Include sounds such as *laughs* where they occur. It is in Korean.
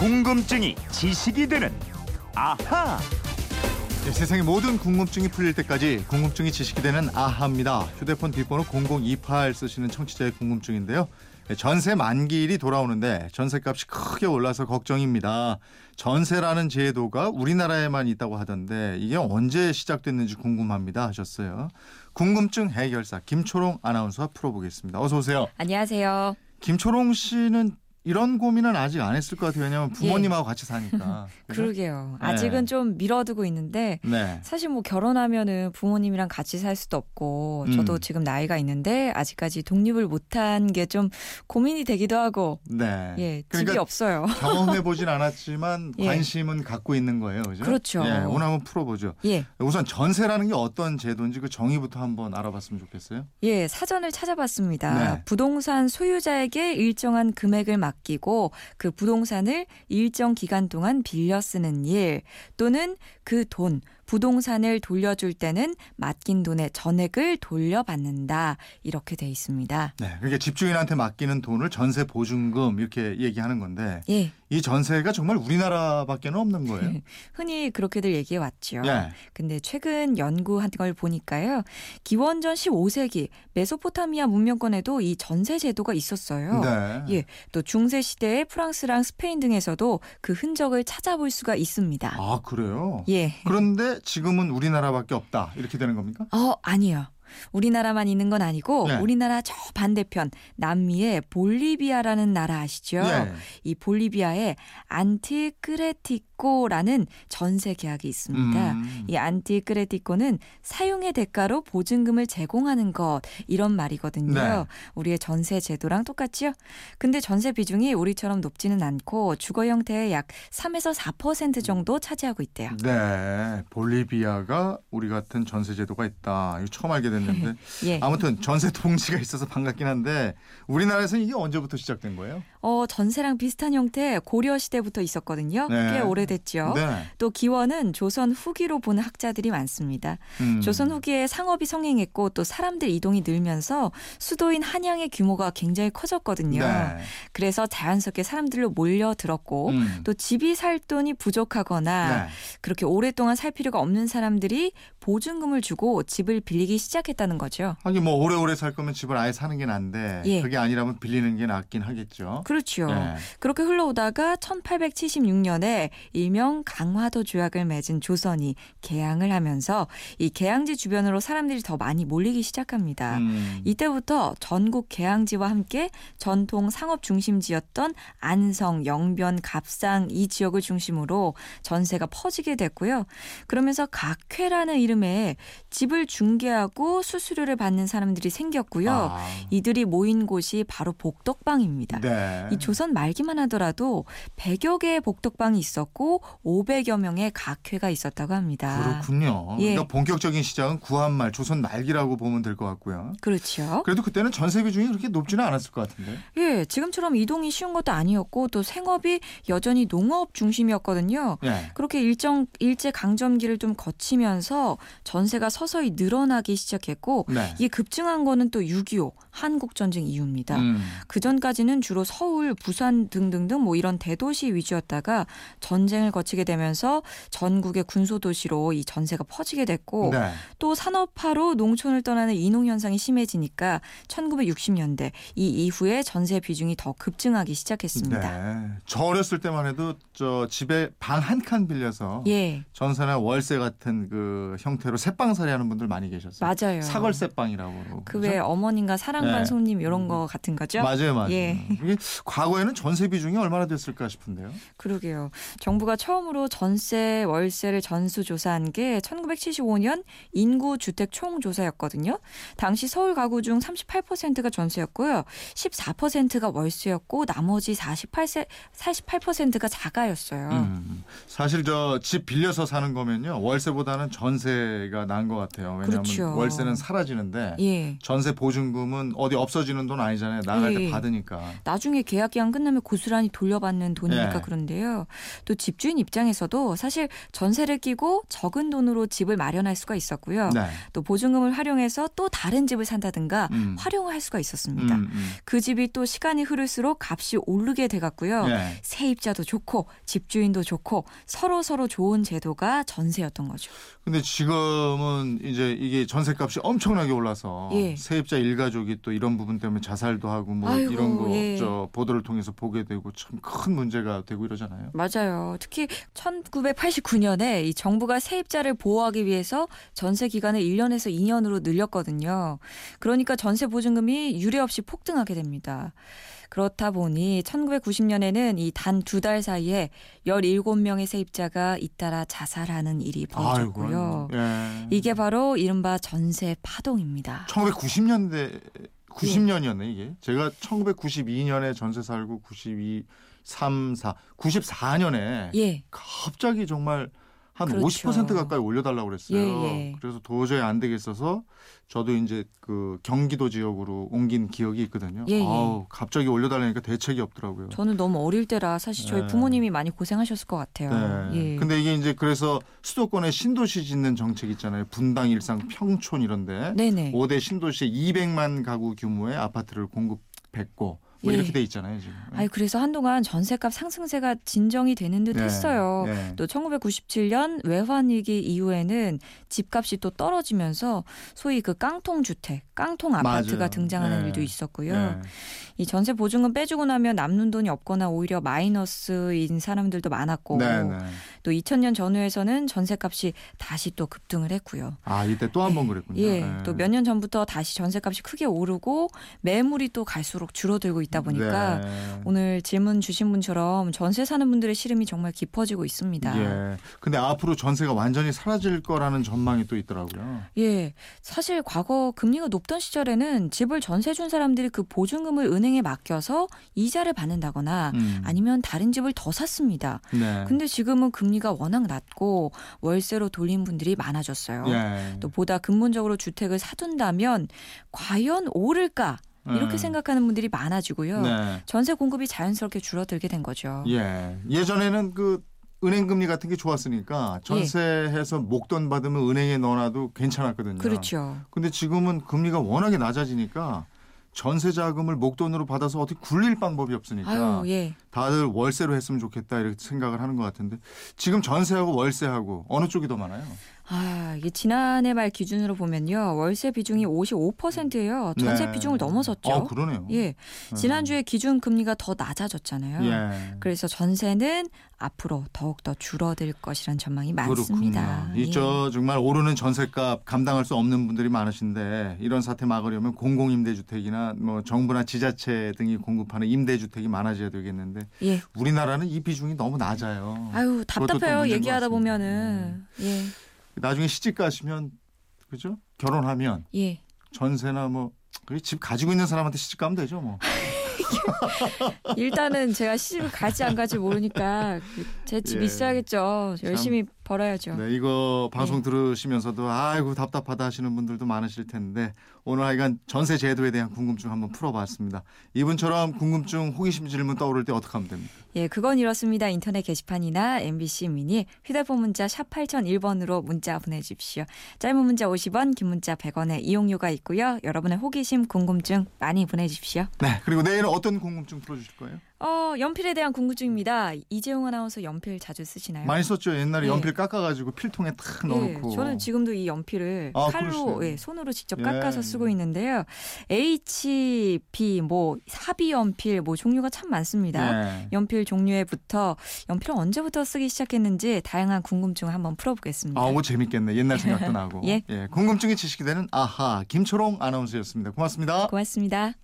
궁금증이 지식이 되는 아하. 네, 세상의 모든 궁금증이 풀릴 때까지 궁금증이 지식이 되는 아하입니다. 휴대폰 뒷번호 0028 쓰시는 청취자의 궁금증인데요. 네, 전세 만기일이 돌아오는데 전세값이 크게 올라서 걱정입니다. 전세라는 제도가 우리나라에만 있다고 하던데 이게 언제 시작됐는지 궁금합니다 하셨어요. 궁금증 해결사 김초롱 아나운서와 풀어보겠습니다. 어서 오세요. 안녕하세요. 김초롱 씨는 이런 고민은 아직 안 했을 것 같아요. 왜냐하면 부모님하고 같이 사니까. *laughs* 그러게요. 네. 아직은 좀 미뤄두고 있는데 네. 사실 뭐 결혼하면은 부모님이랑 같이 살 수도 없고 저도 음. 지금 나이가 있는데 아직까지 독립을 못한 게 좀 고민이 되기도 하고 네. 예 집이 그러니까 없어요. *laughs* 경험해 보진 않았지만 예. 관심은 갖고 있는 거예요, 그죠? 그렇죠. 예, 오늘 한번 풀어보죠. 예, 우선 전세라는 게 어떤 제도인지 그 정의부터 한번 알아봤으면 좋겠어요. 예 사전을 찾아봤습니다. 네. 부동산 소유자에게 일정한 금액을 맡기고 그 부동산을 일정 기간 동안 빌려 쓰는 일 또는 그 돈 부동산을 돌려줄 때는 맡긴 돈의 전액을 돌려받는다 이렇게 돼 있습니다. 네, 그러니까 집주인한테 맡기는 돈을 전세 보증금 이렇게 얘기하는 건데 예, 이 전세가 정말 우리나라밖에 는 없는 거예요. *laughs* 흔히 그렇게들 얘기해 왔죠. 예. 근데 최근 연구한 걸 보니까요. 기원전 15세기 메소포타미아 문명권에도 이 전세 제도가 있었어요. 네. 예, 또 중세 시대의 프랑스랑 스페인 등에서도 그 흔적을 찾아볼 수가 있습니다. 아 그래요? 예. 그런데 지금은 우리나라밖에 없다 이렇게 되는 겁니까? 어, 아니요. 우리나라만 있는 건 아니고 네. 우리나라 저 반대편 남미의 볼리비아라는 나라 아시죠? 예. 이 볼리비아에 anticrético라는 전세 계약이 있습니다. 음. 이 anticrético는 사용의 대가로 보증금을 제공하는 것 이런 말이거든요. 네. 우리의 전세 제도랑 똑같지요? 근데 전세 비중이 우리처럼 높지는 않고 주거 형태의 약 3에서 4% 정도 차지하고 있대요. 네, 볼리비아가 우리 같은 전세 제도가 있다. 이거 처음 알게 됐는데 *laughs* 예. 아무튼 전세 통지가 있어서 반갑긴 한데 우리나라에서는 이게 언제부터 시작된 거예요? 어, 전세랑 비슷한 형태 고려 시대부터 있었거든요. 네. 꽤 오래됐죠. 네. 또 기원은 조선 후기로 보는 학자들이 많습니다. 음. 조선 후기에 상업이 성행했고 또 사람들 이동이 늘면서 수도인 한양의 규모가 굉장히 커졌거든요. 네. 그래서 자연스럽게 사람들로 몰려들었고 음. 또 집이 살 돈이 부족하거나 네. 그렇게 오랫동안 살 필요가 없는 사람들이 보증금을 주고 집을 빌리기 시작했다는 거죠. 하긴 뭐 오래오래 살 거면 집을 아예 사는 게 난데 예. 그게 아니라면 빌리는 게 낫긴 하겠죠. 그렇죠. 네. 그렇게 흘러오다가 1876년에 일명 강화도 조약을 맺은 조선이 개항을 하면서 이 개항지 주변으로 사람들이 더 많이 몰리기 시작합니다. 음. 이때부터 전국 개항지와 함께 전통 상업 중심지였던 안성, 영변, 갑상 이 지역을 중심으로 전세가 퍼지게 됐고요. 그러면서 각회라는 이름의 집을 중개하고 수수료를 받는 사람들이 생겼고요. 아. 이들이 모인 곳이 바로 복덕방입니다. 네. 이 조선 말기만 하더라도 100여 개의 복덕방이 있었고 500여 명의 각회가 있었다고 합니다. 그렇군요. 예. 그러니까 본격적인 시작은 구한말 조선 말기라고 보면 될 것 같고요. 그렇죠. 그래도 그때는 전세 비중이 그렇게 높지는 않았을 것 같은데. 예, 지금처럼 이동이 쉬운 것도 아니었고 또 생업이 여전히 농업 중심이었거든요. 예. 그렇게 일정 일제 강점기를 좀 거치면서 전세가 서서히 늘어나기 시작했고 네. 이게 급증한 거는 또 6.25 한국 전쟁 이후입니다. 음. 그 전까지는 주로 서울, 부산 등등등 뭐 이런 대도시 위주였다가 전쟁을 거치게 되면서 전국의 군소 도시로 이 전세가 퍼지게 됐고 네. 또 산업화로 농촌을 떠나는 이농 현상이 심해지니까 1960년대 이 이후에 전세 비중이 더 급증하기 시작했습니다. 네. 저 어렸을 때만 해도 저 집에 방 한 칸 빌려서 예, 전세나 월세 같은 그 형태로 새방살이 하는 분들 많이 계셨어요. 맞아요. 사걸새방이라고. 그러고. 그 외에 어머님과 사 랑반 네. 손님 이런 거 같은 거죠? 맞아요, 맞아요. 예. 이게 과거에는 전세 비중이 얼마나 됐을까 싶은데요. 그러게요. 정부가 처음으로 전세, 월세를 전수조사한 게 1975년 인구 주택 총조사였거든요. 당시 서울 가구 중 38%가 전세였고요. 14%가 월세였고 나머지 48세, 48%가 자가였어요. 음. 사실 저 집 빌려서 사는 거면요 월세보다는 전세가 나은 것 같아요. 왜냐하면 그렇죠. 월세는 사라지는데 예. 전세 보증금은 어디 없어지는 돈 아니잖아요. 나갈 때 예. 받으니까. 나중에 계약 기간 끝나면 고스란히 돌려받는 돈이니까 예. 그런데요. 또 집주인 입장에서도 사실 전세를 끼고 적은 돈으로 집을 마련할 수가 있었고요. 네. 또 보증금을 활용해서 또 다른 집을 산다든가 음. 활용할 수가 있었습니다. 음, 음. 그 집이 또 시간이 흐를수록 값이 오르게 돼갔고요. 예. 세입자도 좋고 집주인도 좋고 서로 서로 좋은 제도가 전세였던 거죠. 근데 지금은 이제 이게 전세값이 엄청나게 올라서 예. 세입자 일가족이 또 이런 부분 때문에 자살도 하고 뭐 아이고, 이런 거 예. 저 보도를 통해서 보게 되고 참 큰 문제가 되고 이러잖아요. 맞아요. 특히 1989년에 이 정부가 세입자를 보호하기 위해서 전세 기간을 1년에서 2년으로 늘렸거든요. 그러니까 전세 보증금이 유례 없이 폭등하게 됩니다. 그렇다 보니 1990년에는 이 단 두 달 사이에 17명의 세입자가 잇따라 자살하는 일이 벌어졌고요. 아이고, 예. 이게 바로 이른바 전세 파동입니다. 1990년대 90년이었네 이게. 제가 1992년에 전세 살고 92 3 4 94년에 예. 갑자기 정말 한 그렇죠. 50% 가까이 올려달라고 그랬어요. 예, 예. 그래서 도저히 안 되겠어서 저도 이제 그 경기도 지역으로 옮긴 기억이 있거든요. 예, 예. 아우 갑자기 올려달라니까 대책이 없더라고요. 저는 너무 어릴 때라 사실 저희 네. 부모님이 많이 고생하셨을 것 같아요. 네. 예. 근데 이게 이제 그래서 수도권에 신도시 짓는 정책 있잖아요. 분당, 일산, 평촌 이런데 네네. 5대 신도시에 200만 가구 규모의 아파트를 공급했고 뭐 예. 이렇게 돼 있잖아요 지금. 아니 그래서 한동안 전세값 상승세가 진정이 되는 듯 네. 했어요. 네. 또 1997년 외환 위기 이후에는 집값이 또 떨어지면서 소위 그 깡통 주택, 깡통 아파트가 맞아요. 등장하는 네. 일도 있었고요. 네. 이 전세 보증금 빼주고 나면 남는 돈이 없거나 오히려 마이너스인 사람들도 많았고. 또 2000년 전후에서는 전세값이 다시 또 급등을 했고요. 아 이때 또 한 번 그랬군요. 예, 네. 또몇 년 전부터 다시 전세값이 크게 오르고 매물이 또 갈수록 줄어들고 있다 보니까 네. 오늘 질문 주신 분처럼 전세 사는 분들의 시름이 정말 깊어지고 있습니다. 예. 근데 앞으로 전세가 완전히 사라질 거라는 전망이 또 있더라고요. 예, 사실 과거 금리가 높던 시절에는 집을 전세 준 사람들이 그 보증금을 은행에 맡겨서 이자를 받는다거나 음. 아니면 다른 집을 더 샀습니다. 네. 근데 지금은 금 리가 워낙 낮고 월세로 돌린 분들이 많아졌어요. 예. 또 보다 근본적으로 주택을 사둔다면 과연 오를까 이렇게 음. 생각하는 분들이 많아지고요. 네. 전세 공급이 자연스럽게 줄어들게 된 거죠. 예. 예전에는 그 은행 금리 같은 게 좋았으니까 전세해서 목돈 받으면 은행에 넣어놔도 괜찮았거든요. 그렇죠. 근데 지금은 금리가 워낙에 낮아지니까 전세 자금을 목돈으로 받아서 어떻게 굴릴 방법이 없으니까 아유, 예. 다들 월세로 했으면 좋겠다 이렇게 생각을 하는 것 같은데 지금 전세하고 월세하고 어느 쪽이 더 많아요? 아, 이게 지난해 말 기준으로 보면요. 월세 비중이 55%예요. 전세 네. 비중을 넘어섰죠. 아, 그러네요. 예. 지난주에 기준 금리가 더 낮아졌잖아요. 예. 그래서 전세는 앞으로 더욱 더 줄어들 것이란 전망이 많습니다. 그렇군요. 이저 정말 오르는 전세값 감당할 수 없는 분들이 많으신데 이런 사태 막으려면 공공 임대 주택이나 뭐 정부나 지자체 등이 공급하는 임대 주택이 많아져야 되겠는데 예. 예. 우리나라는 이 비중이 너무 낮아요. 아유, 답답해요. 얘기하다. 보면은. 예. 나중에 시집 가시면 그죠? 결혼하면 예. 전세나 뭐집 가지고 있는 사람한테 시집 가면 되죠 뭐. *laughs* 일단은 제가 시집을 갈지 안 갈지 모르니까 제 집 예. 있어야겠죠. 열심히 벌어야죠. 네, 이거 방송 예. 들으시면서도 아이고 답답하다 하시는 분들도 많으실 텐데 오늘 하여간 전세 제도에 대한 궁금증 한번 풀어봤습니다. 이분처럼 궁금증, 호기심 질문 떠오를 때 어떻게 하면 됩니까? 예, 그건 이렇습니다. 인터넷 게시판이나 MBC 미니 휴대폰 문자 샵 8001번으로 문자 보내주십시오. 짧은 문자 50원, 긴 문자 100원의 이용료가 있고요. 여러분의 호기심, 궁금증 많이 보내주십시오. 네, 그리고 내일은 어떤 궁금증 풀어주실 거예요? 어, 연필에 대한 궁금증입니다. 이재용 아나운서 연필 자주 쓰시나요? 많이 썼죠. 옛날에 예. 연필 깎아가지고 필통에 탁 넣어놓고. 예, 저는 지금도 이 연필을 아, 칼로. 예, 손으로 직접 예. 깎아서 쓰고 있는데요. HB 뭐 사비 연필 뭐 종류가 참 많습니다. 네. 연필 종류에부터 연필을 언제부터 쓰기 시작했는지 다양한 궁금증을 한번 풀어보겠습니다. 아, 오 재밌겠네. 옛날 생각도 *laughs* 나고. 예. 궁금증이 지식이 되는 아하 김초롱 아나운서였습니다. 고맙습니다. 고맙습니다.